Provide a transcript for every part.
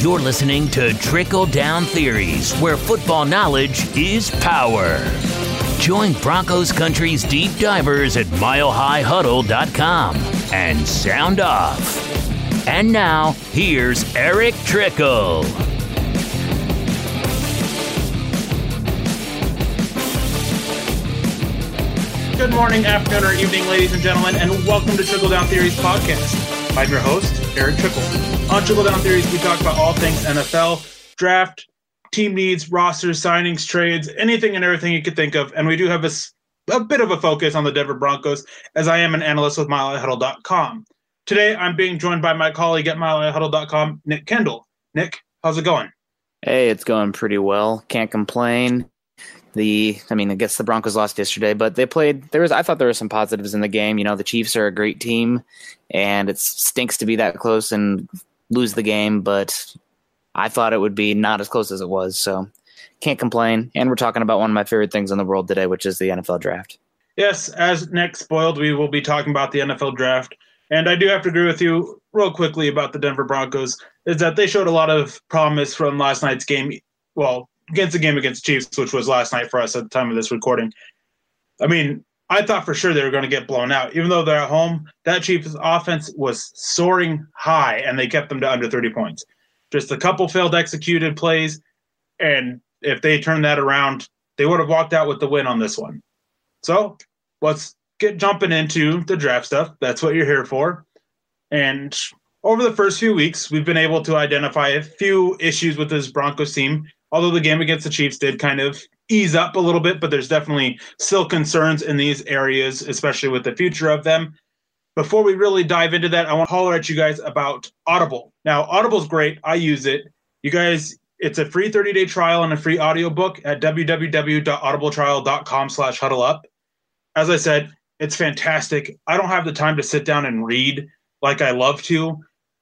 You're listening to Trickle Down Theories, where football knowledge is power. Join Broncos Country's deep divers at milehighhuddle.com and sound off. And now, here's Erick Trickel. Good morning, afternoon, or evening, ladies and gentlemen, and welcome to Trickle Down Theories podcast. I'm your host, Erick Trickel. On Trickle Down Theories, we talk about all things NFL, draft, team needs, rosters, signings, trades, anything and everything you could think of. And we do have a, a bit of a focus on the Denver Broncos, as I am an analyst with MileHuddle.com. Today, I'm being joined by my colleague at MileHuddle.com, Nick Kendell. Nick, how's it going? Hey, it's going pretty well. Can't complain. The, I mean, I guess the Broncos lost yesterday, but they played. There was, I thought there were some positives in the game. You know, the Chiefs are a great team, and it stinks to be that close and lose the game. But I thought it would be not as close as it was, so can't complain. And we're talking about one of my favorite things in the world today, which is the NFL draft. Yes, as Nick spoiled, we will be talking about the NFL draft. And I do have to agree with you real quickly about the Denver Broncos, is that they showed a lot of promise from last night's game. Well, against the game against Chiefs, which was last night for us at the time of this recording. I mean, I thought for sure they were going to get blown out. Even though they're at home, that Chiefs offense was soaring high and they kept them to under 30 points. Just a couple failed executed plays. And if they turned that around, they would have walked out with the win on this one. So let's get jumping into the draft stuff. That's what you're here for. And over the first few weeks, we've been able to identify a few issues with this Broncos team although the game against the Chiefs did kind of ease up a little bit, but there's definitely still concerns in these areas, especially with the future of them. Before we really dive into that, I want to holler at you guys about Audible. Now, Audible's great. I use it. You guys, it's a free 30-day trial and a free audiobook at www.audibletrial.com slash huddle up. As I said, it's fantastic. I don't have the time to sit down and read like I love to,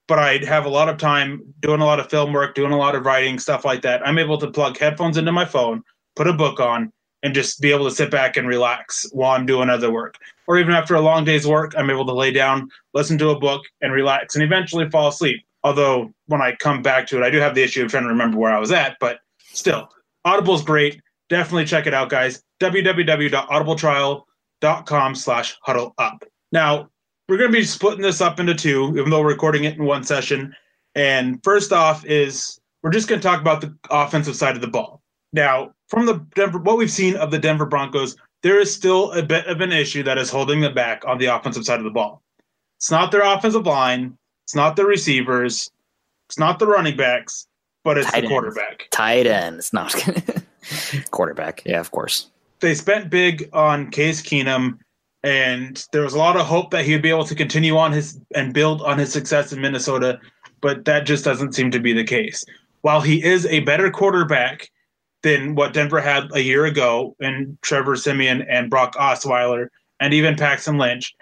but I have a lot of time doing a lot of film work, doing a lot of writing, stuff like that. I'm able to plug headphones into my phone, put a book on, and just be able to sit back and relax while I'm doing other work. Or even after a long day's work, I'm able to lay down, listen to a book, and relax, and eventually fall asleep. Although when I come back to it, I do have the issue of trying to remember where I was at, but still, Audible's great. Definitely check it out, guys. www.audibletrial.com slash huddle up. Now, we're going to be splitting this up into two, even though we're recording it in one session. And first off is we're just going to talk about the offensive side of the ball. Now, from the Denver, what we've seen of the Denver Broncos, there is still a bit of an issue that is holding them back on the offensive side of the ball. It's not their offensive line, it's not the receivers, it's not the running backs, but it's Tight the quarterback. Tight ends, not quarterback. Yeah, of course. They spent big on Case Keenum and there was a lot of hope that he'd be able to continue on his and build on his success in Minnesota, but that just doesn't seem to be the case. While he is a better quarterback than what Denver had a year ago in Trevor Siemian and Brock Osweiler and even Paxton Lynch,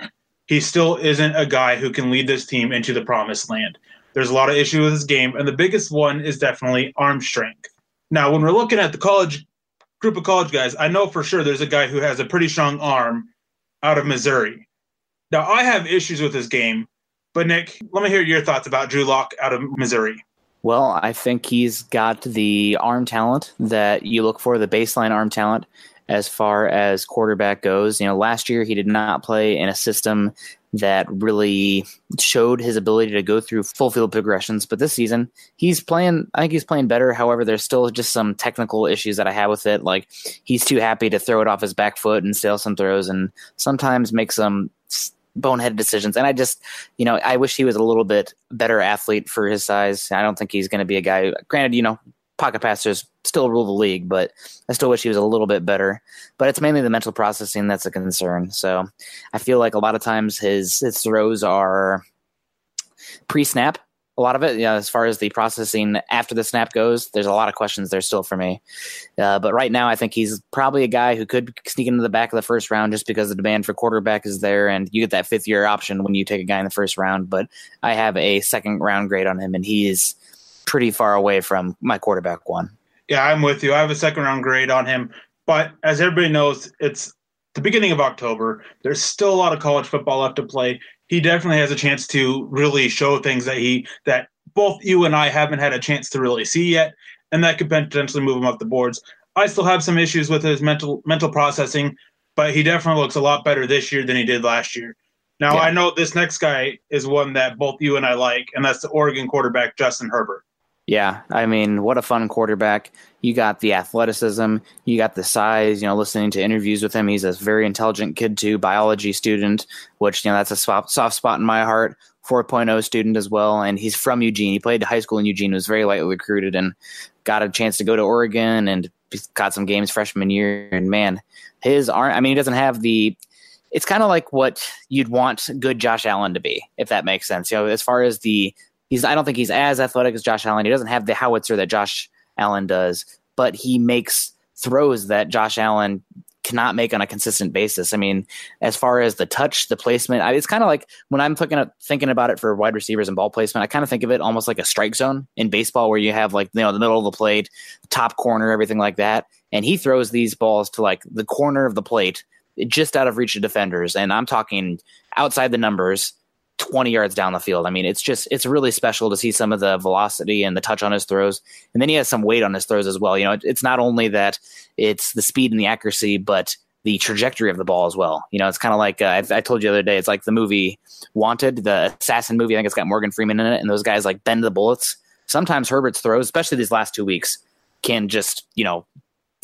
he still isn't a guy who can lead this team into the promised land. There's a lot of issues with his game, and the biggest one is definitely arm strength. Now, when we're looking at the college group of college guys, I know for sure there's a guy who has a pretty strong arm out of Missouri. Now, I have issues with this game, but Nick, let me hear your thoughts about Drew Lock out of Missouri. Well, I think he's got the arm talent that you look for, the baseline arm talent as far as quarterback goes. You know, last year he did not play in a system that really showed his ability to go through full field progressions. But this season, he's playing, I think he's playing better. However, there's still just some technical issues that I have with it. Like he's too happy to throw it off his back foot and steal some throws and sometimes make some boneheaded decisions. And I just, you know, I wish he was a little bit better athlete for his size. I don't think he's going to be a guy, granted, you know, pocket passers still rule the league, but I still wish he was a little bit better. But it's mainly the mental processing that's a concern. So I feel like a lot of times his his throws are pre snap. A lot of it, you know, as far as the processing after the snap goes, there's a lot of questions there still for me. Uh, but right now, I think he's probably a guy who could sneak into the back of the first round just because the demand for quarterback is there, and you get that fifth year option when you take a guy in the first round. But I have a second round grade on him, and he is pretty far away from my quarterback one. Yeah, I'm with you. I have a second round grade on him, but as everybody knows, it's the beginning of October. There's still a lot of college football left to play. He definitely has a chance to really show things that he that both you and I haven't had a chance to really see yet, and that could potentially move him up the boards. I still have some issues with his mental mental processing, but he definitely looks a lot better this year than he did last year. Now yeah. I know this next guy is one that both you and I like, and that's the Oregon quarterback Justin Herbert. Yeah, I mean, what a fun quarterback. You got the athleticism, you got the size, you know, listening to interviews with him. He's a very intelligent kid, too, biology student, which, you know, that's a soft, soft spot in my heart. 4.0 student as well, and he's from Eugene. He played high school in Eugene, was very lightly recruited, and got a chance to go to Oregon and got some games freshman year. And man, his arm, I mean, he doesn't have the it's kind of like what you'd want good Josh Allen to be, if that makes sense. You know, as far as the he's I don't think he's as athletic as Josh Allen. He doesn't have the howitzer that Josh Allen does, but he makes throws that Josh Allen cannot make on a consistent basis. I mean, as far as the touch, the placement, it's kind of like when I'm looking at thinking about it for wide receivers and ball placement, I kind of think of it almost like a strike zone in baseball where you have like, you know, the middle of the plate, top corner, everything like that. And he throws these balls to like the corner of the plate, just out of reach of defenders. And I'm talking outside the numbers 20 yards down the field. I mean, it's just it's really special to see some of the velocity and the touch on his throws, and then he has some weight on his throws as well. You know, it's not only that it's the speed and the accuracy, but the trajectory of the ball as well. You know, it's kind of like uh, I, I, told you the other day. It's like the movie Wanted, the assassin movie. I think it's got Morgan Freeman in it, and those guys like bend the bullets. Sometimes Herbert's throws, especially these last two weeks, can just you know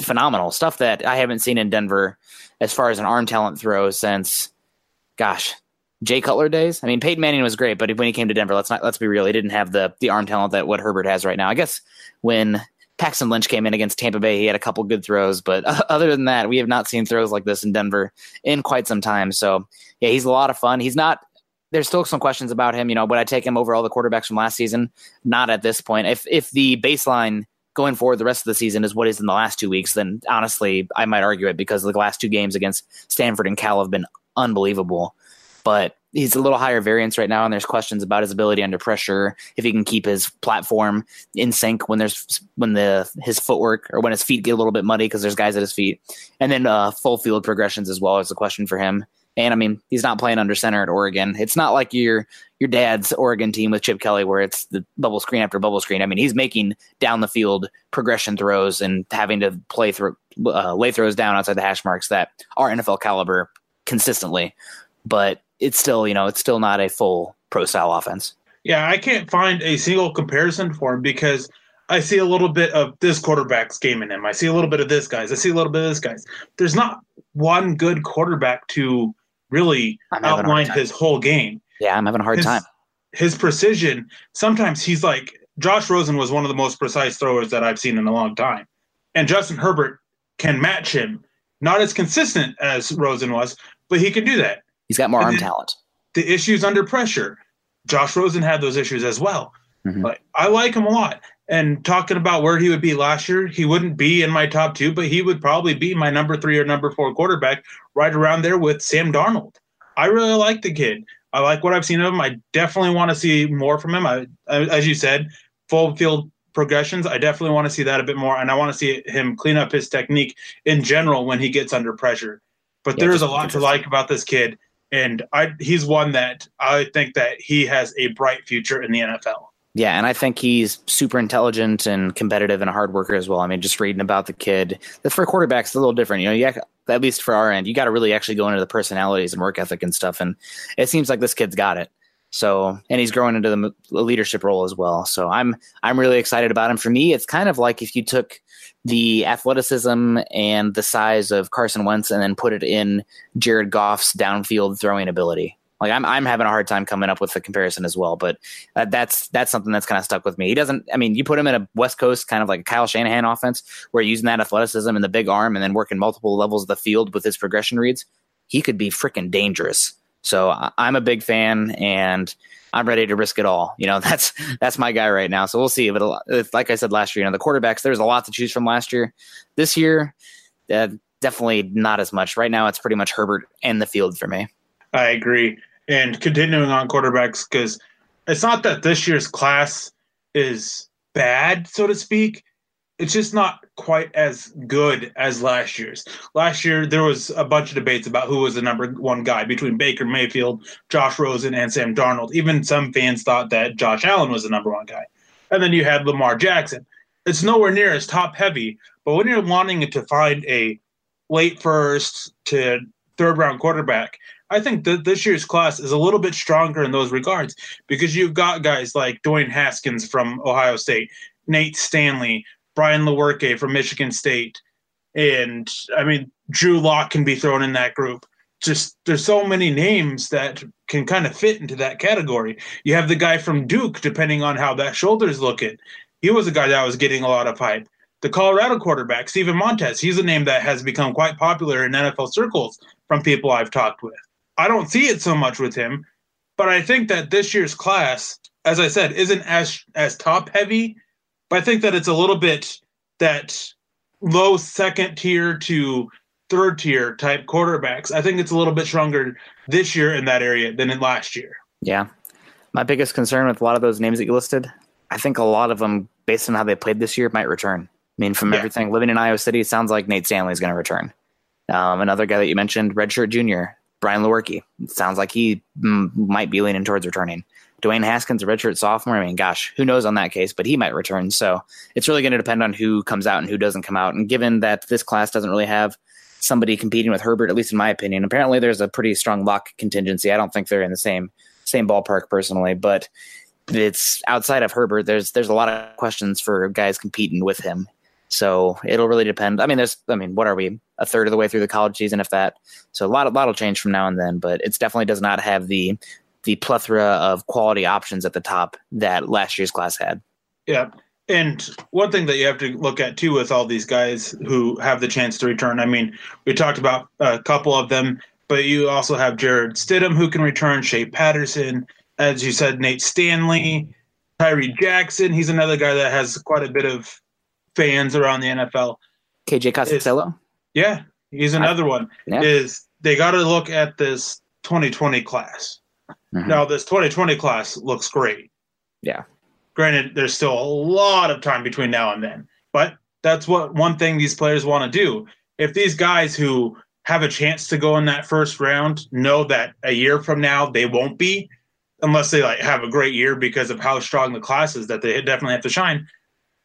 phenomenal stuff that I haven't seen in Denver as far as an arm talent throw since, gosh, Jay Cutler days. I mean, Peyton Manning was great, but when he came to Denver, let's not let's be real, he didn't have the the arm talent that what Herbert has right now. I guess when Paxton Lynch came in against Tampa Bay, he had a couple good throws, but other than that, we have not seen throws like this in Denver in quite some time. So yeah, he's a lot of fun. He's not. There's still some questions about him. You know, would I take him over all the quarterbacks from last season? Not at this point. If if the baseline going forward the rest of the season is what is in the last two weeks, then honestly, I might argue it because the last two games against Stanford and Cal have been unbelievable. But he's a little higher variance right now, and there's questions about his ability under pressure, if he can keep his platform in sync when there's when the his footwork or when his feet get a little bit muddy because there's guys at his feet, and then uh, full field progressions as well is a question for him. And I mean, he's not playing under center at Oregon. It's not like your your dad's Oregon team with Chip Kelly, where it's the bubble screen after bubble screen. I mean, he's making down the field progression throws and having to play through uh, lay throws down outside the hash marks that are NFL caliber consistently. But it's still, you know, it's still not a full pro style offense. Yeah, I can't find a single comparison for him because I see a little bit of this quarterback's game in him. I see a little bit of this guy's. I see a little bit of this guy's. There's not one good quarterback to really outline his whole game. Yeah, I'm having a hard his, time. His precision, sometimes he's like Josh Rosen was one of the most precise throwers that I've seen in a long time. And Justin Herbert can match him. Not as consistent as Rosen was, but he can do that. He's got more and arm talent. The issues under pressure. Josh Rosen had those issues as well. Mm-hmm. But I like him a lot. And talking about where he would be last year, he wouldn't be in my top two, but he would probably be my number three or number four quarterback, right around there with Sam Darnold. I really like the kid. I like what I've seen of him. I definitely want to see more from him. I, as you said, full field progressions. I definitely want to see that a bit more, and I want to see him clean up his technique in general when he gets under pressure. But yeah, there is a lot to like about this kid and I he's one that I think that he has a bright future in the NFL. Yeah, and I think he's super intelligent and competitive and a hard worker as well. I mean, just reading about the kid, for quarterbacks a little different. You know, yeah, at least for our end, you got to really actually go into the personalities and work ethic and stuff. And it seems like this kid's got it. So, and he's growing into the leadership role as well. So I'm I'm really excited about him. For me, it's kind of like if you took the athleticism and the size of Carson Wentz and then put it in Jared Goff's downfield throwing ability. Like I'm, I'm having a hard time coming up with the comparison as well, but uh, that's that's something that's kind of stuck with me. He doesn't. I mean, you put him in a West Coast kind of like a Kyle Shanahan offense, where using that athleticism and the big arm, and then working multiple levels of the field with his progression reads, he could be freaking dangerous. So I'm a big fan, and I'm ready to risk it all. You know, that's that's my guy right now. So we'll see. But like I said last year, you know, the quarterbacks there's a lot to choose from last year. This year, uh, definitely not as much. Right now, it's pretty much Herbert and the field for me. I agree. And continuing on quarterbacks, because it's not that this year's class is bad, so to speak it's just not quite as good as last year's. Last year, there was a bunch of debates about who was the number one guy between Baker Mayfield, Josh Rosen, and Sam Darnold. Even some fans thought that Josh Allen was the number one guy. And then you had Lamar Jackson. It's nowhere near as top heavy, but when you're wanting to find a late first to third round quarterback, I think that this year's class is a little bit stronger in those regards because you've got guys like Dwayne Haskins from Ohio State, Nate Stanley, Brian Lewerke from Michigan State, and I mean Drew Lock can be thrown in that group. Just there's so many names that can kind of fit into that category. You have the guy from Duke, depending on how that shoulder's looking. He was a guy that was getting a lot of hype. The Colorado quarterback, Steven Montez, he's a name that has become quite popular in NFL circles from people I've talked with. I don't see it so much with him, but I think that this year's class, as I said, isn't as as top heavy. But I think that it's a little bit that low second tier to third tier type quarterbacks. I think it's a little bit stronger this year in that area than in last year. Yeah. My biggest concern with a lot of those names that you listed, I think a lot of them, based on how they played this year, might return. I mean, from yeah. everything living in Iowa City, it sounds like Nate Stanley is going to return. Um, another guy that you mentioned, Redshirt Jr., Brian Lewerke. Sounds like he m- might be leaning towards returning. Dwayne Haskins, a redshirt sophomore. I mean, gosh, who knows on that case, but he might return. So it's really going to depend on who comes out and who doesn't come out. And given that this class doesn't really have somebody competing with Herbert, at least in my opinion, apparently there's a pretty strong lock contingency. I don't think they're in the same same ballpark personally, but it's outside of Herbert. There's there's a lot of questions for guys competing with him. So it'll really depend. I mean, there's, I mean, what are we? A third of the way through the college season, if that. So a lot, a lot will change from now and then, but it definitely does not have the the plethora of quality options at the top that last year's class had. Yeah. And one thing that you have to look at too with all these guys who have the chance to return, I mean, we talked about a couple of them, but you also have Jarrett Stidham who can return, Shea Patterson, as you said, Nate Stanley, Tyree Jackson. He's another guy that has quite a bit of fans around the NFL. KJ Costello? Yeah, he's another I, one. Yeah. Is they got to look at this 2020 class. Mm-hmm. Now, this 2020 class looks great. Yeah. Granted, there's still a lot of time between now and then, but that's what one thing these players want to do. If these guys who have a chance to go in that first round know that a year from now they won't be, unless they like have a great year because of how strong the class is that they definitely have to shine,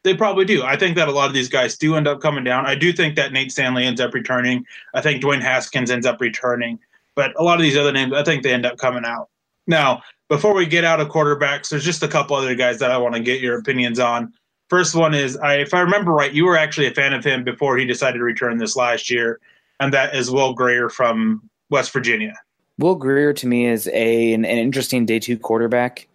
they probably do. I think that a lot of these guys do end up coming down. I do think that Nate Stanley ends up returning. I think Dwayne Haskins ends up returning. But a lot of these other names, I think they end up coming out. Now, before we get out of quarterbacks, there's just a couple other guys that I want to get your opinions on. First one is, I, if I remember right, you were actually a fan of him before he decided to return this last year, and that is Will Grier from West Virginia. Will Grier to me is a an, an interesting day two quarterback.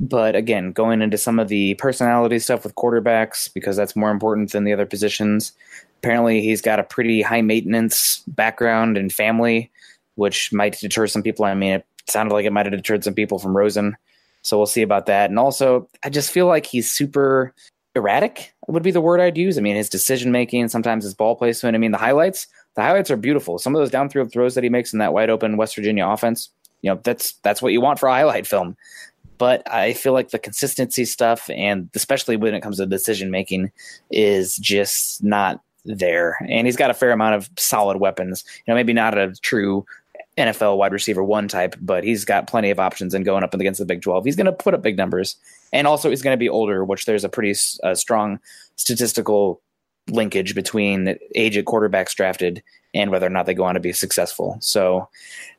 But again, going into some of the personality stuff with quarterbacks, because that's more important than the other positions. Apparently, he's got a pretty high maintenance background and family, which might deter some people. I mean, it sounded like it might have deterred some people from Rosen. So we'll see about that. And also, I just feel like he's super erratic, would be the word I'd use. I mean, his decision making, sometimes his ball placement. I mean, the highlights, the highlights are beautiful. Some of those downfield throws that he makes in that wide open West Virginia offense, you know, that's that's what you want for a highlight film but I feel like the consistency stuff, and especially when it comes to decision making, is just not there. And he's got a fair amount of solid weapons. You know, maybe not a true NFL wide receiver one type, but he's got plenty of options and going up against the Big 12. He's going to put up big numbers. And also, he's going to be older, which there's a pretty uh, strong statistical linkage between age at quarterbacks drafted and whether or not they go on to be successful. So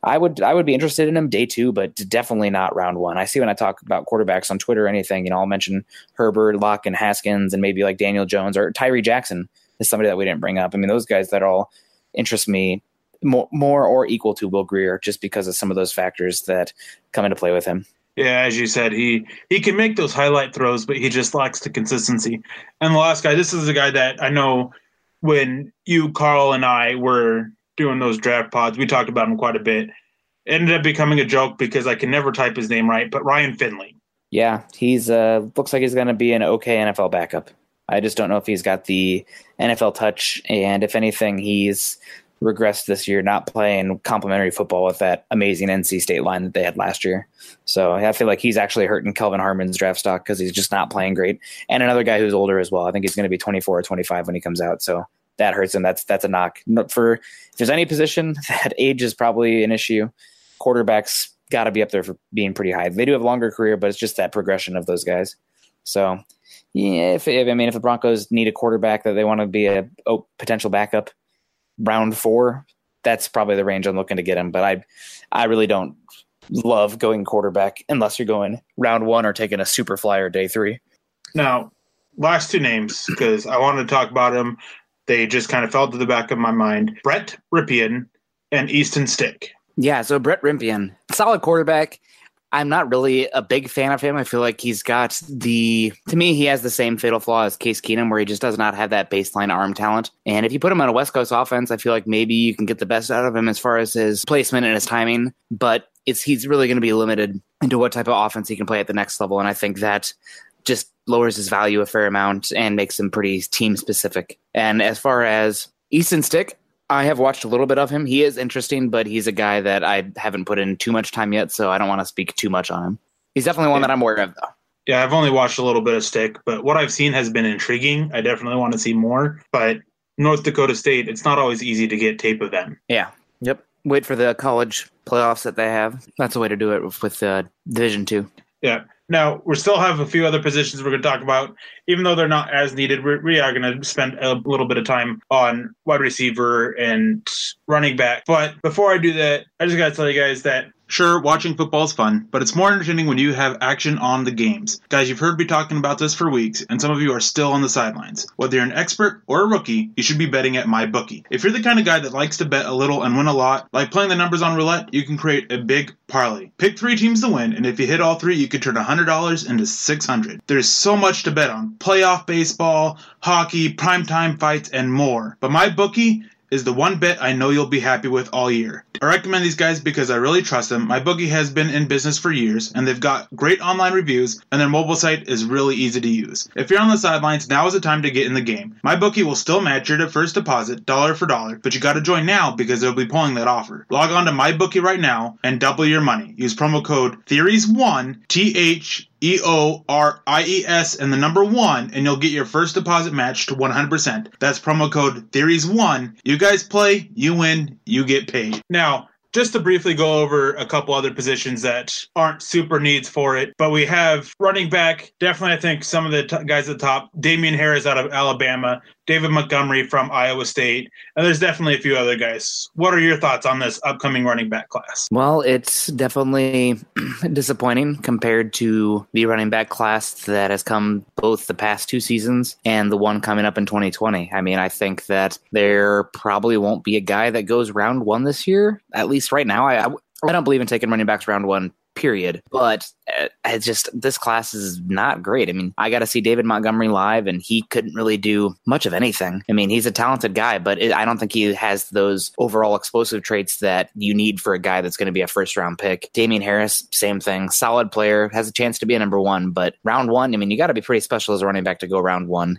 I would I would be interested in him day two, but definitely not round one. I see when I talk about quarterbacks on Twitter or anything, you know, I'll mention Herbert, Lock, and Haskins, and maybe like Daniel Jones or Tyree Jackson is somebody that we didn't bring up. I mean, those guys that all interest me more, more or equal to Will Grier just because of some of those factors that come into play with him. Yeah, as you said, he he can make those highlight throws, but he just lacks the consistency. And the last guy, this is a guy that I know when you, Carl, and I were doing those draft pods, we talked about him quite a bit. It ended up becoming a joke because I can never type his name right, but Ryan Finley. Yeah, he's uh looks like he's going to be an okay NFL backup. I just don't know if he's got the NFL touch, and if anything, he's regressed this year, not playing complementary football with that amazing NC State line that they had last year. So I feel like he's actually hurting Kelvin Harmon's draft stock because he's just not playing great. And another guy who's older as well. I think he's going to be 24 or 25 when he comes out. So that hurts him. That's that's a knock. For if there's any position that age is probably an issue, quarterbacks got to be up there for being pretty high. They do have longer career, but it's just that progression of those guys. So Yeah, if, if I mean if the Broncos need a quarterback that they want to be a oh, potential backup, round four, that's probably the range I'm looking to get him. But I, I really don't love going quarterback unless you're going round one or taking a super flyer day three. Now, last two names because I wanted to talk about them. They just kind of fell to the back of my mind. Brett Rypien and Easton Stick. Yeah, so Brett Rypien, solid quarterback. I'm not really a big fan of him. I feel like he's got the to me he has the same fatal flaw as Case Keenum, where he just does not have that baseline arm talent. And if you put him on a West Coast offense, I feel like maybe you can get the best out of him as far as his placement and his timing. But it's he's really going to be limited into what type of offense he can play at the next level. And I think that just lowers his value a fair amount and makes him pretty team specific. And as far as Easton Stick, I have watched a little bit of him. He is interesting, but he's a guy that I haven't put in too much time yet, so I don't want to speak too much on him. He's definitely one yeah. that I'm aware of, though. Yeah, I've only watched a little bit of Stick, but what I've seen has been intriguing. I definitely want to see more, but North Dakota State, it's not always easy to get tape of them. Yeah. Yep. Wait for the college playoffs that they have. That's a way to do it with uh, Division Two. Yeah. Now, we still have a few other positions we're going to talk about, even though they're not as needed. We're, we are going to spend a little bit of time on wide receiver and running back. But before I do that, I just got to tell you guys that Sure, watching football is fun, but it's more entertaining when you have action on the games. Guys, you've heard me talking about this for weeks, and some of you are still on the sidelines. Whether you're an expert or a rookie, you should be betting at MyBookie. If you're the kind of guy that likes to bet a little and win a lot, like playing the numbers on roulette, you can create a big parlay. Pick three teams to win, and if you hit all three, you could turn $100 into 600 There's so much to bet on playoff baseball, hockey, primetime fights, and more. But MyBookie is the one bet I know you'll be happy with all year. I recommend these guys because I really trust them. My bookie has been in business for years and they've got great online reviews and their mobile site is really easy to use. If you're on the sidelines, now is the time to get in the game. My bookie will still match your first deposit dollar for dollar, but you gotta join now because they'll be pulling that offer. Log on to my bookie right now and double your money. Use promo code Theories1 T H E O R I E S and the number one, and you'll get your first deposit matched to 100%. That's promo code Theories1. You guys play, you win, you get paid. Now, just to briefly go over a couple other positions that aren't super needs for it, but we have running back. Definitely, I think some of the t- guys at the top. Damien Harris out of Alabama, David Montgomery from Iowa State, and there's definitely a few other guys. What are your thoughts on this upcoming running back class? Well, it's definitely disappointing compared to the running back class that has come both the past two seasons and the one coming up in 2020. I mean, I think that there probably won't be a guy that goes round one this year, at least right now. I, I don't believe in taking running backs round one period. But uh, it's just this class is not great. I mean, I got to see David Montgomery live, and he couldn't really do much of anything. I mean, he's a talented guy, but it, I don't think he has those overall explosive traits that you need for a guy that's going to be a first round pick. Damien Harris, same thing, solid player, has a chance to be a number one, but round one, I mean, you got to be pretty special as a running back to go round one.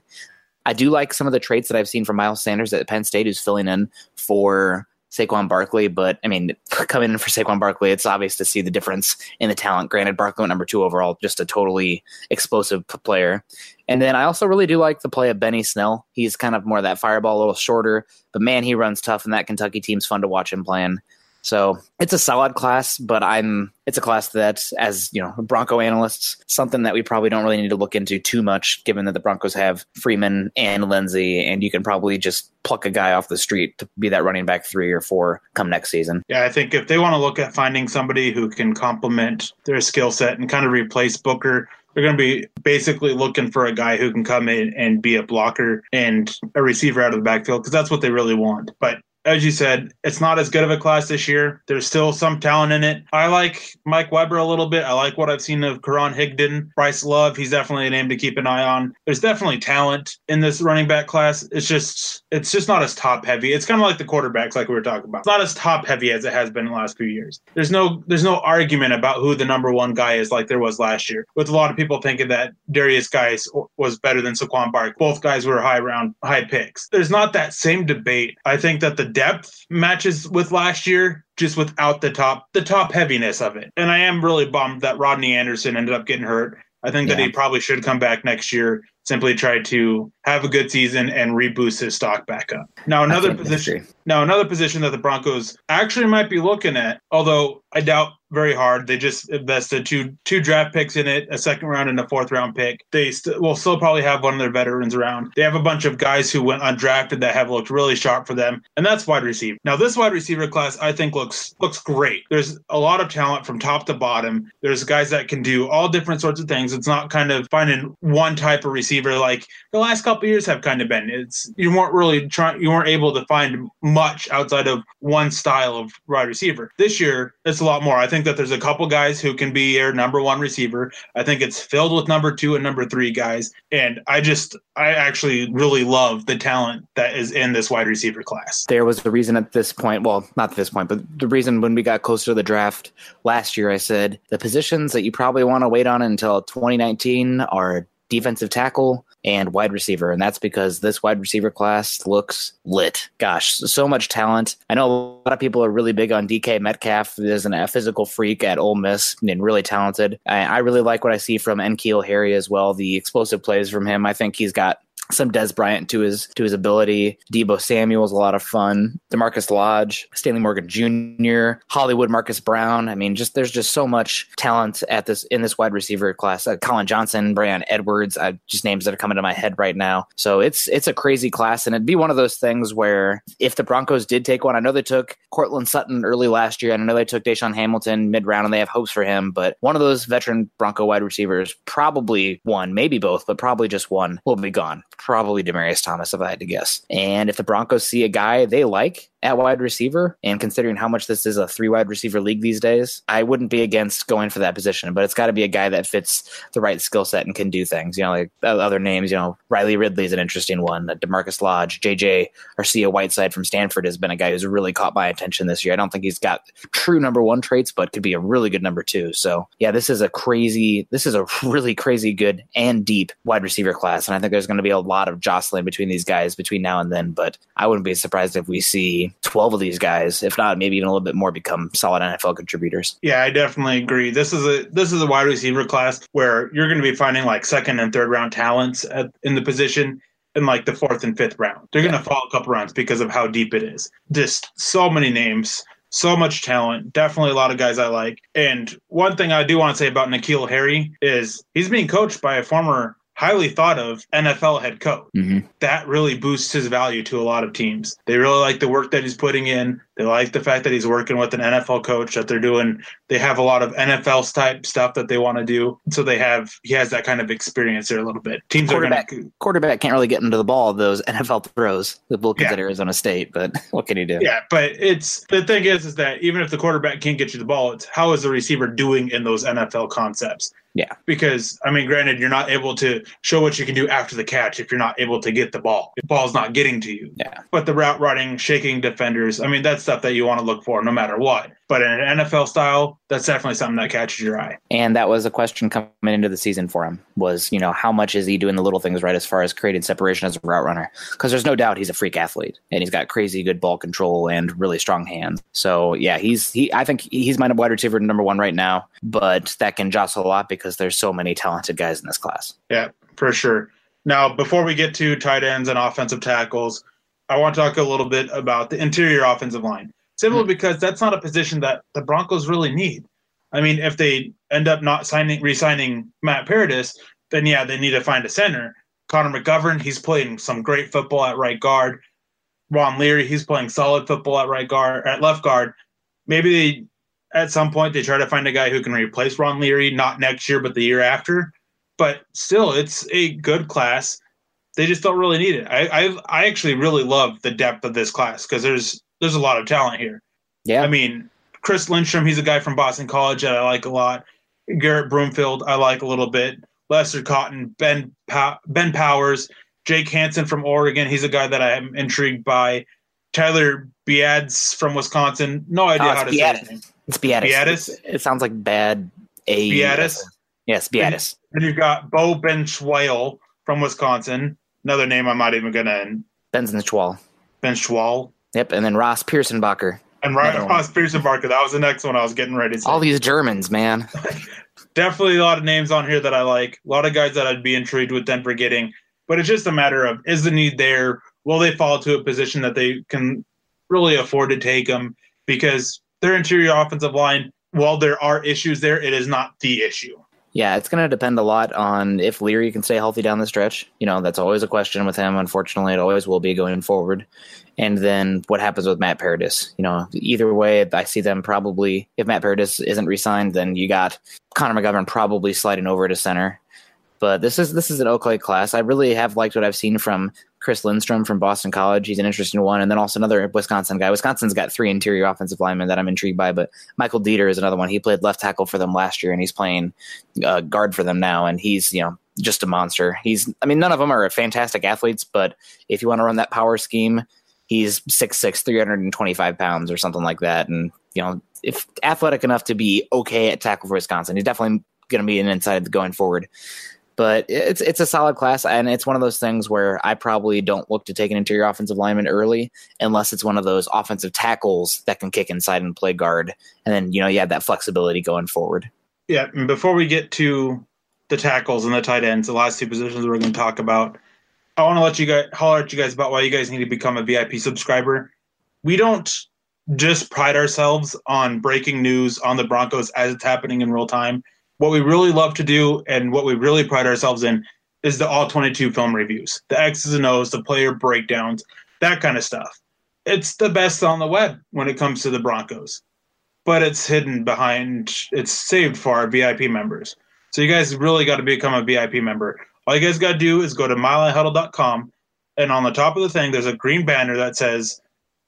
I do like some of the traits that I've seen from Miles Sanders at Penn State, who's filling in for Saquon Barkley, but I mean, coming in for Saquon Barkley, it's obvious to see the difference in the talent. Granted, Barkley number two overall, just a totally explosive player. And then I also really do like the play of Benny Snell. He's kind of more that fireball, a little shorter, but man, he runs tough, and that Kentucky team's fun to watch him playing. So it's a solid class, but I'm it's a class that, as you know, Bronco analysts, something that we probably don't really need to look into too much, given that the Broncos have Freeman and Lindsay, and you can probably just pluck a guy off the street to be that running back three or four come next season. Yeah, I think if they want to look at finding somebody who can complement their skill set and kind of replace Booker, they're going to be basically looking for a guy who can come in and be a blocker and a receiver out of the backfield because that's what they really want. But as you said, it's not as good of a class this year. There's still some talent in it. I like Mike Weber a little bit. I like what I've seen of Karan Higdon, Bryce Love. He's definitely a name to keep an eye on. There's definitely talent in this running back class. It's just it's just not as top heavy. It's kind of like the quarterbacks, like we were talking about. It's not as top heavy as it has been in the last few years. There's no there's no argument about who the number one guy is, like there was last year, with a lot of people thinking that Derrius Guice was better than Saquon Bark. Both guys were high round high picks. There's not that same debate. I think that the depth matches with last year just without the top the top heaviness of it. And I am really bummed that Rodney Anderson ended up getting hurt. I think that he probably should come back next year, simply try to have a good season and reboost his stock back up. Now another position now another position that the Broncos actually might be looking at, although I doubt very hard. They just invested two two draft picks in it, a second round and a fourth round pick. They st- will still probably have one of their veterans around. They have a bunch of guys who went undrafted that have looked really sharp for them, and that's wide receiver. Now this wide receiver class I think looks looks great. There's a lot of talent from top to bottom. There's guys that can do all different sorts of things. It's not kind of finding one type of receiver like the last couple years have kind of been. It's you weren't really trying you weren't able to find much outside of one style of wide receiver. This year it's a lot more. I think that there's a couple guys who can be your number one receiver. I think it's filled with number two and number three guys. And I just, I actually really love the talent that is in this wide receiver class. There was the reason at this point, well, not this point, but the reason when we got closer to the draft last year, I said the positions that you probably want to wait on until 2019 are defensive tackle, and wide receiver. And that's because this wide receiver class looks lit. Gosh, so much talent. I know a lot of people are really big on DK Metcalf as a physical freak at Ole Miss and really talented. I, I really like what I see from N'Keal Harry as well. The explosive plays from him. I think he's got some Dez Bryant to his to his ability. Deebo Samuel's a lot of fun. DaMarkus Lodge, Stanley Morgan Jr., Hollywood Marquise Brown. I mean, just there's just so much talent at this in this wide receiver class. Uh, Collin Johnson, Bryan Edwards, uh, just names that are coming to my head right now. So it's it's a crazy class, and it'd be one of those things where if the Broncos did take one, I know they took Courtland Sutton early last year, and I know they took DaeSean Hamilton mid round, and they have hopes for him. But one of those veteran Bronco wide receivers, probably one, maybe both, but probably just one, will be gone probably Demaryius Thomas if I had to guess. And if the Broncos see a guy they like at wide receiver, and considering how much this is a three wide receiver league these days, I wouldn't be against going for that position. But it's got to be a guy that fits the right skill set and can do things. You know, like other names. You know, Riley Ridley is an interesting one. Uh, DaMarkus Lodge, JJ Arcega Whiteside from Stanford has been a guy who's really caught my attention this year. I don't think he's got true number one traits, but could be a really good number two. So yeah, this is a crazy, this is a really crazy good and deep wide receiver class, and I think there's going to be a lot of jostling between these guys between now and then. But I wouldn't be surprised if we see 12 of these guys, if not maybe even a little bit more, become solid NFL contributors. Yeah, I definitely agree. This is a this is a wide receiver class where you're going to be finding like second and third round talents at, in the position in like the fourth and fifth round. They're going to fall a couple rounds because of how deep it is. Just so many names, so much talent. Definitely a lot of guys I like. And one thing I do want to say about N'Keal Harry is he's being coached by a former highly thought of NFL head coach. Mm-hmm. That really boosts his value to a lot of teams. They really like the work that he's putting in. They like the fact that he's working with an NFL coach that they're doing. They have a lot of NFL type stuff that they want to do. So they have he has that kind of experience there a little bit. Teams quarterback, are gonna, quarterback can't really get into the ball those NFL throws that will consider yeah. Arizona State, but what can he do? Yeah, but it's the thing is is that even if the quarterback can't get you the ball, it's how is the receiver doing in those NFL concepts? Yeah. Because I mean, granted, you're not able to show what you can do after the catch if you're not able to get the ball. The ball's not getting to you. Yeah. But the route running, shaking defenders, I mean, that's stuff that you want to look for no matter what. But in an NFL style, that's definitely something that catches your eye. And that was a question coming into the season for him was, you know, how much is he doing the little things right as far as creating separation as a route runner? Because there's no doubt he's a freak athlete and he's got crazy good ball control and really strong hands. So yeah, he's he. I think he's my wide receiver number one right now, but that can jostle a lot because there's so many talented guys in this class. Yeah, for sure. Now, before we get to tight ends and offensive tackles, I want to talk a little bit about the interior offensive line simply mm-hmm. because that's not a position that the Broncos really need. I mean, if they end up not signing, re-signing Matt Paradis, then yeah, they need to find a center. Connor McGovern, he's playing some great football at right guard. Ron Leary, he's playing solid football at right guard, at left guard. Maybe they, at some point, they try to find a guy who can replace Ron Leary, not next year, but the year after. But still, it's a good class. They just don't really need it. I I, I actually really love the depth of this class because there's there's a lot of talent here. Yeah. I mean, Chris Lindstrom, he's a guy from Boston College that I like a lot. Garrett Broomfield, I like a little bit. Lester Cotton, Ben pa- Ben Powers, Jake Hanson from Oregon, he's a guy that I am intrigued by. Tyler Biadasz from Wisconsin, no idea oh, how to say his name. It's Biadasz. Biadasz. It sounds like bad. A Biadasz. Yes, Biadasz. And, and you've got Beau Benzschawel from Wisconsin, another name I'm not even gonna. Benzschawel. Benzschawel. Yep, and then Ross Pierschbacher. And Ryan Ross Pierschbacher. That was the next one I was getting ready to say. All these Germans, man. Definitely a lot of names on here that I like. A lot of guys that I'd be intrigued with Denver getting. But it's just a matter of is the need there? Will they fall to a position that they can really afford to take them? Because their interior offensive line while there are issues there, it is not the issue. Yeah, it's going to depend a lot on if Leary can stay healthy down the stretch. You know, that's always a question with him. Unfortunately, it always will be going forward. And then what happens with Matt Paradis? You know, either way, I see them probably, if Matt Paradis isn't re signed, then you got Connor McGovern probably sliding over to center. But this is this is an Oakley class. I really have liked what I've seen from Chris Lindstrom from Boston College. He's an interesting one, and then also another Wisconsin guy. Wisconsin's got three interior offensive linemen that I'm intrigued by, but Michael Deiter is another one. He played left tackle for them last year, and he's playing uh, guard for them now, and he's you know just a monster. He's I mean none of them are fantastic athletes, but if you want to run that power scheme, he's 6'6", 325 pounds or something like that, and you know if athletic enough to be okay at tackle for Wisconsin, he's definitely going to be an inside going forward but it's it's a solid class, and it's one of those things where I probably don't look to take an interior offensive lineman early unless it's one of those offensive tackles that can kick inside and play guard, and then you know you have that flexibility going forward. Yeah, and before we get to the tackles and the tight ends, the last two positions we're going to talk about, I want to let you guys holler at you guys about why you guys need to become a VIP subscriber. We don't just pride ourselves on breaking news on the Broncos as it's happening in real time what we really love to do and what we really pride ourselves in is the all 22 film reviews, the X's and O's, the player breakdowns, that kind of stuff. It's the best on the web when it comes to the Broncos, but it's hidden behind, it's saved for our VIP members. So you guys really got to become a VIP member. All you guys got to do is go to milehighhuddle.com, and on the top of the thing, there's a green banner that says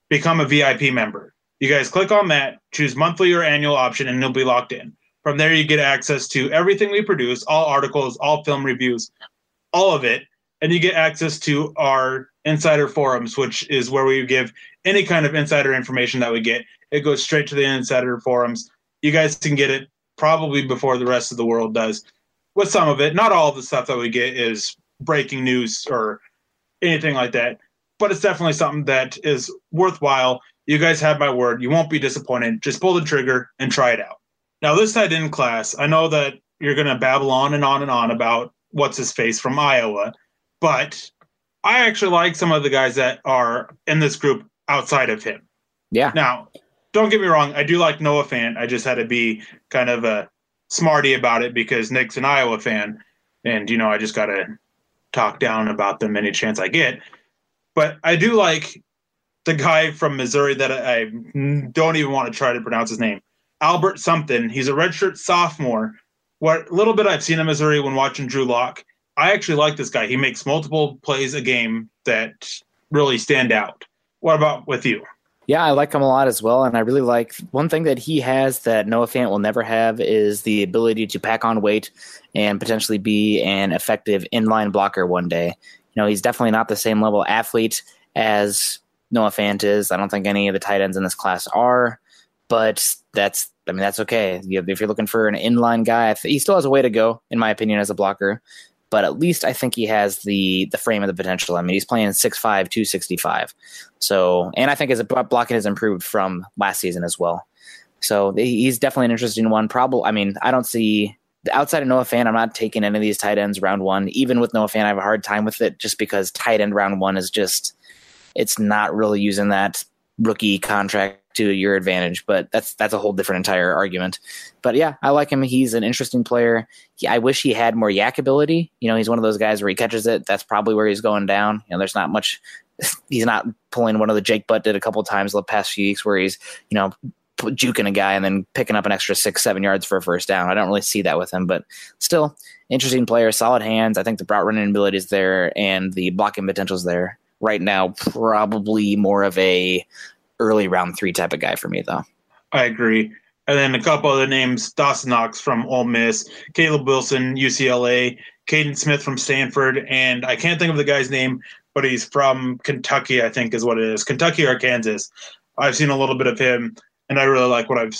become a VIP member. You guys click on that, choose monthly or annual option, and you'll be locked in. From there, you get access to everything we produce, all articles, all film reviews, all of it. And you get access to our insider forums, which is where we give any kind of insider information that we get. It goes straight to the insider forums. You guys can get it probably before the rest of the world does. With some of it, not all of the stuff that we get is breaking news or anything like that, but it's definitely something that is worthwhile. You guys have my word. You won't be disappointed. Just pull the trigger and try it out. Now, this tight end class, I know that you're going to babble on and on and on about what's his face from Iowa, but I actually like some of the guys that are in this group outside of him. Yeah. Now, don't get me wrong, I do like Noah Fant. I just had to be kind of a smarty about it because Nick's an Iowa fan, and you know I just got to talk down about them any chance I get. But I do like the guy from Missouri that I don't even want to try to pronounce his name. Albert something. He's a redshirt sophomore. What little bit I've seen in Missouri when watching Drew Lock, I actually like this guy. He makes multiple plays a game that really stand out. What about with you? Yeah, I like him a lot as well, and I really like one thing that he has that Noah Fant will never have is the ability to pack on weight and potentially be an effective inline blocker one day. You know, he's definitely not the same level athlete as Noah Fant is. I don't think any of the tight ends in this class are, but that's I mean, that's okay. If you're looking for an inline guy, he still has a way to go, in my opinion, as a blocker. But at least I think he has the the frame of the potential. I mean, he's playing 6'5", 265. So, and I think his blocking has improved from last season as well. So he's definitely an interesting one. Probably, I mean, I don't see outside of Noah Fant. I'm not taking any of these tight ends round one. Even with Noah Fant, I have a hard time with it just because tight end round one is just it's not really using that rookie contract to your advantage, but that's that's a whole different entire argument. But yeah, I like him. He's an interesting player. He, I wish he had more YAC ability. You know, he's one of those guys where he catches it. That's probably where he's going down. You know, there's not much. He's not pulling one of the Jake Butt did a couple times the past few weeks where he's you know juking a guy and then picking up an extra six seven yards for a first down. I don't really see that with him, but still interesting player, solid hands. I think the route running ability is there and the blocking potential is there. Right now, probably more of a early round three type of guy for me, though. I agree. And then a couple other names: Dawson Knox from Ole Miss, Caleb Wilson, UCLA, Kaden Smith from Stanford, and I can't think of the guy's name, but he's from Kentucky, I think is what it is, Kentucky or Kansas. I've seen a little bit of him, and I really like what I've,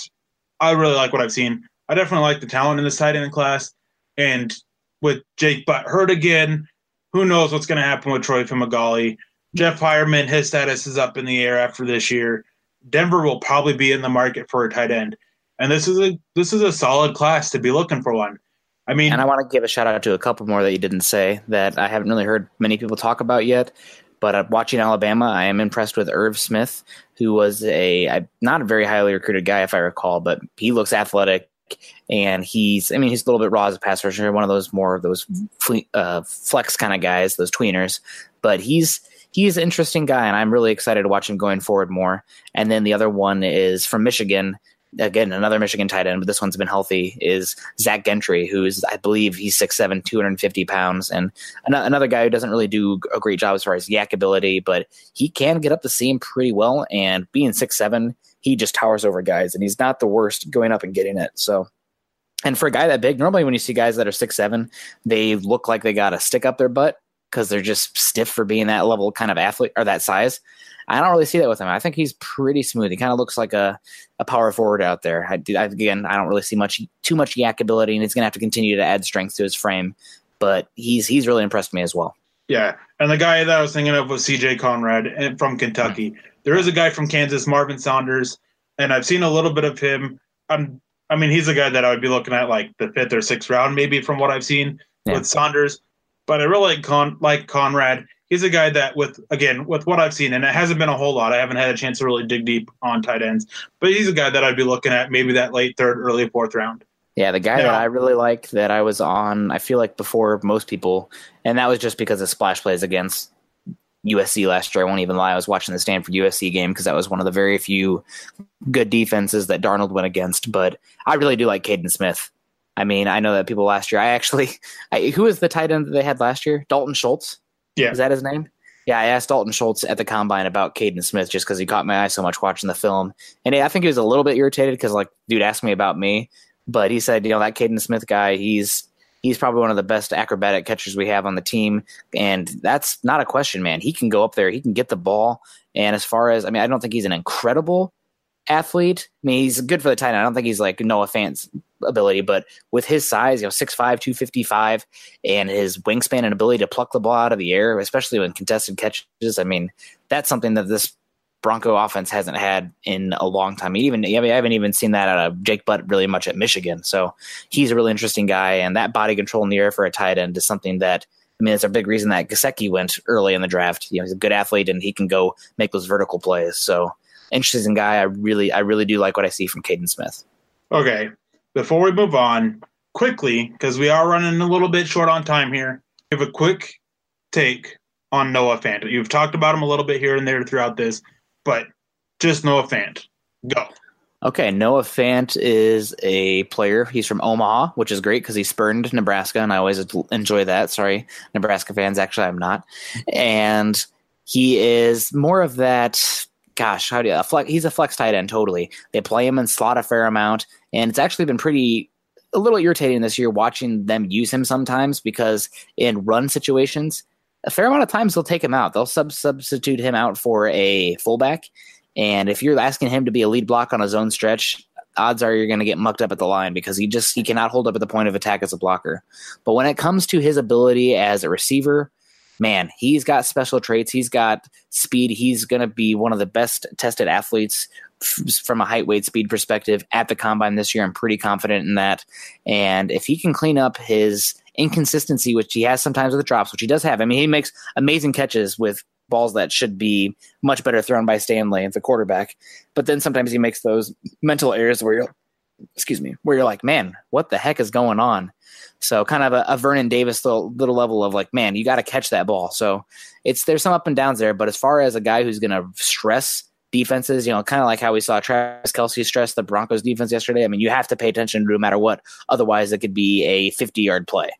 I really like what I've seen. I definitely like the talent in this tight end class, and with Jake Butt hurt again, who knows what's going to happen with Troy Fumagalli. Jeff Heuerman, his status is up in the air after this year. Denver will probably be in the market for a tight end, and this is a this is a solid class to be looking for one. I mean, and I want to give a shout out to a couple more that you didn't say that I haven't really heard many people talk about yet. But uh, watching Alabama, I am impressed with Irv Smith, who was a not a very highly recruited guy, if I recall, but he looks athletic and he's I mean he's a little bit raw as a pass rusher, one of those more of those uh, flex kind of guys, those tweeners. But he's he's an interesting guy, and I'm really excited to watch him going forward more. And then the other one is from Michigan, again, another Michigan tight end, but this one's been healthy, is Zach Gentry, who's, I believe, he's 6'7, 250 pounds. And another guy who doesn't really do a great job as far as YAC ability, but he can get up the seam pretty well. And being 6'7, he just towers over guys, and he's not the worst going up and getting it. So, and for a guy that big, normally when you see guys that are six seven, they look like they got a stick up their butt because they're just stiff for being that level kind of athlete or that size. I don't really see that with him. I think he's pretty smooth. He kind of looks like a, a power forward out there. I, I, again, I don't really see much too much YAC ability, and he's going to have to continue to add strength to his frame. But he's he's really impressed me as well. Yeah, and the guy that I was thinking of was C.J. Conrad eh, from Kentucky. Mm-hmm. There is a guy from Kansas, Marvin Saunders, and I've seen a little bit of him. I'm, I mean, he's a guy that I would be looking at like the fifth or sixth round, maybe from what I've seen yeah. with Saunders. But I really like Con like Conrad he's a guy that with again with what I've seen, and it hasn't been a whole lot. I haven't had a chance to really dig deep on tight ends, but he's a guy that I'd be looking at maybe that late third, early fourth round. Yeah, the guy now, that I really like that I was on, I feel like before most people, and that was just because of splash plays against USC last year. I won't even lie. I was watching the Stanford USC game because that was one of the very few good defenses that Darnold went against. But I really do like Kaden Smith. I mean, I know that people last year. I actually, I, who was the tight end that they had last year? Dalton Schultz. Yeah. Is that his name? Yeah, I asked Dalton Schultz at the combine about Kaden Smith just because he caught my eye so much watching the film. And I think he was a little bit irritated because, like, dude asked me about me. But he said, you know, that Kaden Smith guy, he's he's probably one of the best acrobatic catchers we have on the team. And that's not a question, man. He can go up there, he can get the ball. And as far as, I mean, I don't think he's an incredible athlete. I mean, he's good for the tight end. I don't think he's like Noah Fant's ability, but with his size, you know, 6'5, 255, and his wingspan and ability to pluck the ball out of the air, especially when contested catches, I mean, that's something that this Bronco offense hasn't had in a long time. Even I, mean, I haven't even seen that out of Jake Butt really much at Michigan. So he's a really interesting guy, and that body control in the air for a tight end is something that I mean, it's a big reason that Gesicki went early in the draft. You know, he's a good athlete and he can go make those vertical plays. So interesting guy. I really, I really do like what I see from Kaden Smith. Okay, before we move on, quickly because we are running a little bit short on time here. Give a quick take on Noah Fant. You've talked about him a little bit here and there throughout this, but just Noah Fant. Go. Okay, Noah Fant is a player. He's from Omaha, which is great because he spurned Nebraska, and I always enjoy that. Sorry, Nebraska fans. Actually, I'm not. And he is more of that gosh, how do you, flex, he's a flex tight end totally. They play him in slot a fair amount, and it's actually been pretty a little irritating this year watching them use him sometimes because in run situations, a fair amount of times they'll take him out. They'll sub substitute him out for a fullback, and if you're asking him to be a lead block on a zone stretch, odds are you're going to get mucked up at the line because he just he cannot hold up at the point of attack as a blocker. But when it comes to his ability as a receiver, man, he's got special traits. He's got speed. He's going to be one of the best tested athletes from a height, weight, speed perspective at the combine this year. I'm pretty confident in that. And if he can clean up his inconsistency, which he has sometimes with the drops, which he does have, I mean, he makes amazing catches with balls that should be much better thrown by Stanley, the quarterback. But then sometimes he makes those mental errors where you're, excuse me, where you're like, man, what the heck is going on? So kind of a, a Vernon Davis little, little level of like, man, you got to catch that ball. So it's there's some up and downs there, but as far as a guy who's going to stress defenses, you know, kind of like how we saw Travis Kelce stress the Broncos defense yesterday. I mean, you have to pay attention to no matter what. Otherwise, it could be a 50 yard play.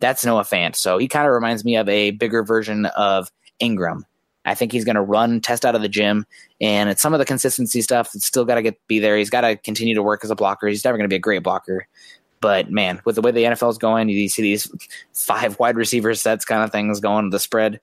That's Noah Fant. So he kind of reminds me of a bigger version of Ingram. I think he's going to run, test out of the gym, and it's some of the consistency stuff. It's still got to get be there. He's got to continue to work as a blocker. He's never going to be a great blocker, but man, with the way the NFL is going, you see these five wide receiver sets kind of things going. The spread,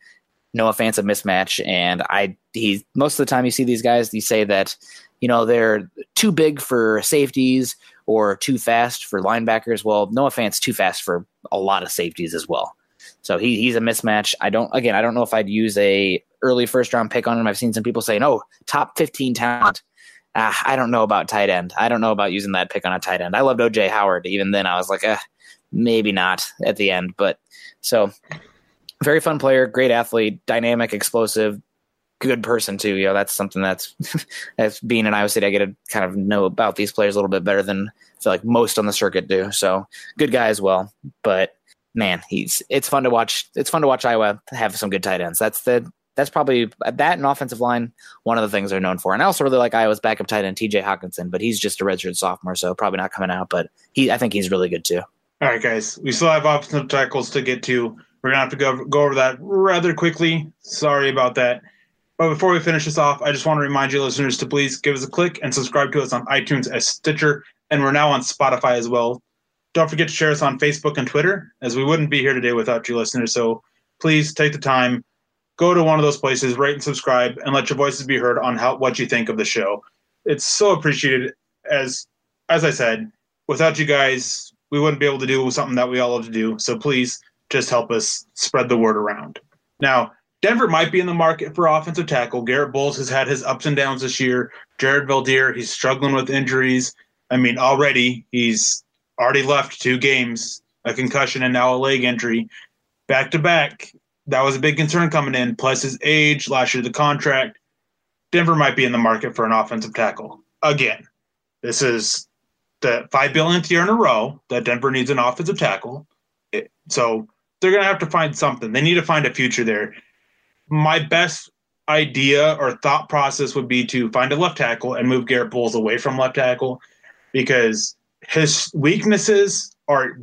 no Fant's a mismatch, and I he most of the time you see these guys, you say that you know they're too big for safeties or too fast for linebackers. Well, no offense, too fast for a lot of safeties as well. So he, he's a mismatch. I don't again. I don't know if I'd use a early first round pick on him. I've seen some people say no, top fifteen talent ah, I don't know about tight end. I don't know about using that pick on a tight end. I loved OJ Howard. Even then, I was like, eh, maybe not at the end. But so very fun player, great athlete, dynamic, explosive, good person too. You know, that's something that's as being in Iowa State, I get to kind of know about these players a little bit better than I feel like most on the circuit do. So good guy as well. But man, he's it's fun to watch. It's fun to watch Iowa have some good tight ends. That's the that's probably that and offensive line one of the things they're known for. And I also really like Iowa's backup tight end T.J. Hockenson, but he's just a redshirt sophomore, so probably not coming out. But he, I think he's really good too. All right, guys, we still have offensive tackles to get to. We're gonna have to go go over that rather quickly. Sorry about that. But before we finish this off, I just want to remind you listeners to please give us a click and subscribe to us on iTunes as Stitcher, and we're now on Spotify as well. Don't forget to share us on Facebook and Twitter, as we wouldn't be here today without you listeners. So please take the time, go to one of those places, rate and subscribe, and let your voices be heard on how what you think of the show. It's so appreciated. As as I said, without you guys, we wouldn't be able to do something that we all love to do. So please just help us spread the word around. Now, Denver might be in the market for offensive tackle. Garrett Bolles has had his ups and downs this year. Jared Veldheer, he's struggling with injuries. I mean, already he's already left two games, a concussion and now a leg injury, back to back. That was a big concern coming in. Plus his age, last year the contract. Denver might be in the market for an offensive tackle again. This is the five billionth year in a row that Denver needs an offensive tackle. It, so they're going to have to find something. They need to find a future there my best idea or thought process would be to find a left tackle and move Garrett Bolles away from left tackle because his weaknesses are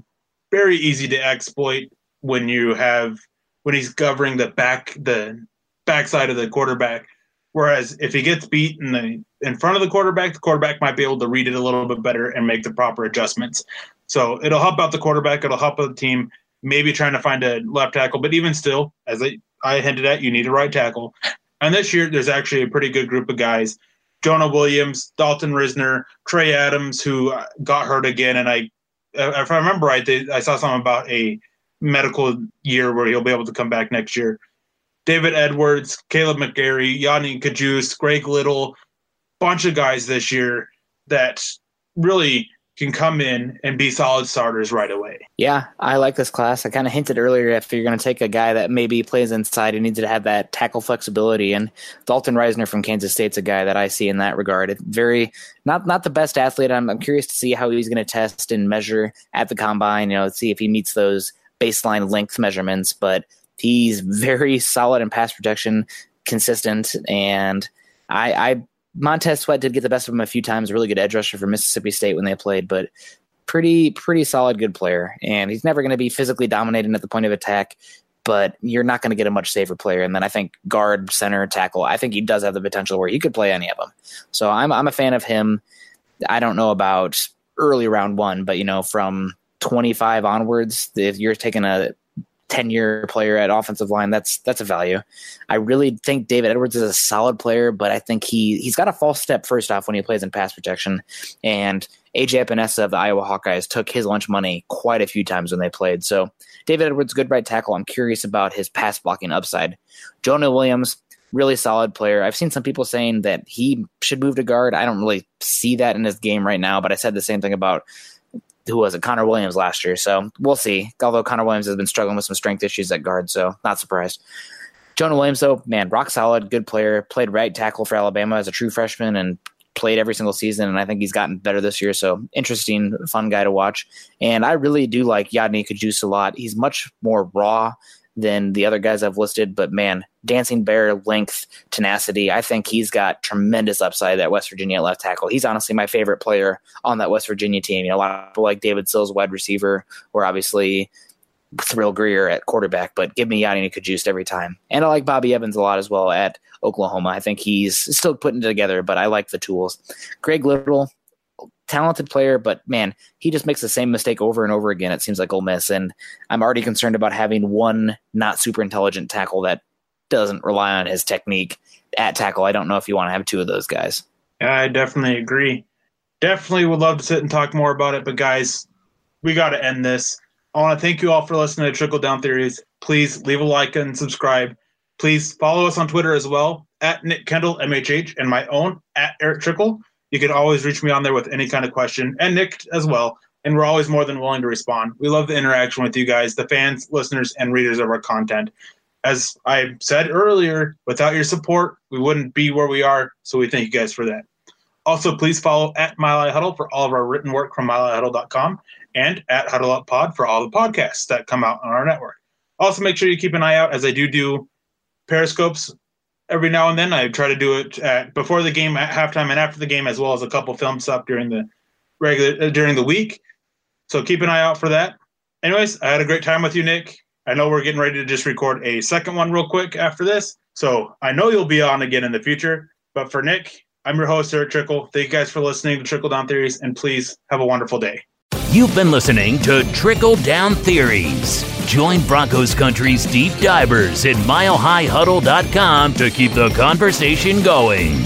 very easy to exploit when you have when he's covering the back the backside of the quarterback. Whereas if he gets beat in the in front of the quarterback, the quarterback might be able to read it a little bit better and make the proper adjustments. So it'll help out the quarterback. It'll help out the team. Maybe trying to find a left tackle, but even still, as I, I hinted at, you need a right tackle. And this year, there's actually a pretty good group of guys. Jonah Williams, Dalton Risner, Trey Adams, who uh, got hurt again. And I, uh, if I remember right, they, I saw something about a medical year where he'll be able to come back next year. David Edwards, Caleb McGary, Yodny Cajuste, Greg Little, bunch of guys this year that really can come in and be solid starters right away. Yeah, I like this class. I kind of hinted earlier if you're going to take a guy that maybe plays inside, he needs to have that tackle flexibility. And Dalton Risner from Kansas State's a guy that I see in that regard. Very not not the best athlete. I'm, I'm curious to see how he's going to test and measure at the combine. You know, see if he meets those baseline length measurements. But he's very solid in pass protection, consistent, and I, I Montez Sweat did get the best of him a few times. Really good edge rusher for Mississippi State when they played, but pretty pretty solid good player. And he's never going to be physically dominating at the point of attack, but you're not going to get a much safer player. And then I think guard, center, tackle. I think he does have the potential where he could play any of them. So I'm I'm a fan of him. I don't know about early round one, but you know from 25 onwards, if you're taking a 10 year player at offensive line, that's that's a value. I really think David Edwards is a solid player, but I think he he's got a false step first off when he plays in pass protection. And AJ Epenesa of the Iowa Hawkeyes took his lunch money quite a few times when they played. So David Edwards, good right tackle. I'm curious about his pass blocking upside. Jonah Williams, really solid player. I've seen some people saying that he should move to guard. I don't really see that in his game right now, but I said the same thing about who was it? Connor Williams last year. So we'll see. Although Connor Williams has been struggling with some strength issues at guard, so not surprised. Jonah Williams, though, man, rock solid, good player. Played right tackle for Alabama as a true freshman and played every single season. And I think he's gotten better this year. So interesting, fun guy to watch. And I really do like Yodny Cajuste a lot. He's much more raw than the other guys I've listed. But man, dancing bear length, tenacity. I think he's got tremendous upside at West Virginia left tackle. He's honestly my favorite player on that West Virginia team. You know, a lot of people like David Sills, wide receiver, or obviously Thrill Grier at quarterback, but give me Yodny Cajuste every time. And I like Bobby Evans a lot as well at Oklahoma. I think he's still putting it together, but I like the tools. Greg Little, talented player, but man, he just makes the same mistake over and over again. It seems like Ole Miss, and I'm already concerned about having one not super intelligent tackle that doesn't rely on his technique at tackle. I don't know if you want to have two of those guys. I definitely agree. Definitely would love to sit and talk more about it, but guys, we got to end this. I want to thank you all for listening to Trickle Down Theories. Please leave a like and subscribe. Please follow us on Twitter as well at Nick Kendell MHH and my own at Erick Trickel. You can always reach me on there with any kind of question, and Nick as well. and we're always more than willing to respond. We love the interaction with you guys, the fans, listeners, and readers of our content. As I said earlier, without your support, we wouldn't be where we are. So we thank you guys for that. Also, please follow at Mile Huddle for all of our written work from milehighhuddle.com and at Huddle Up Pod for all the podcasts that come out on our network. Also, make sure you keep an eye out as I do do periscopes every now and then. I try to do it at, before the game, at halftime, and after the game, as well as a couple films up during the regular uh, during the week. So keep an eye out for that. Anyways, I had a great time with you, Nick. I know we're getting ready to just record a second one real quick after this. So I know you'll be on again in the future. But for Nick, I'm your host, Erick Trickel. Thank you guys for listening to Trickle Down Theories, and please have a wonderful day. You've been listening to Trickle Down Theories. Join Broncos Country's deep divers at milehighhuddle.com to keep the conversation going.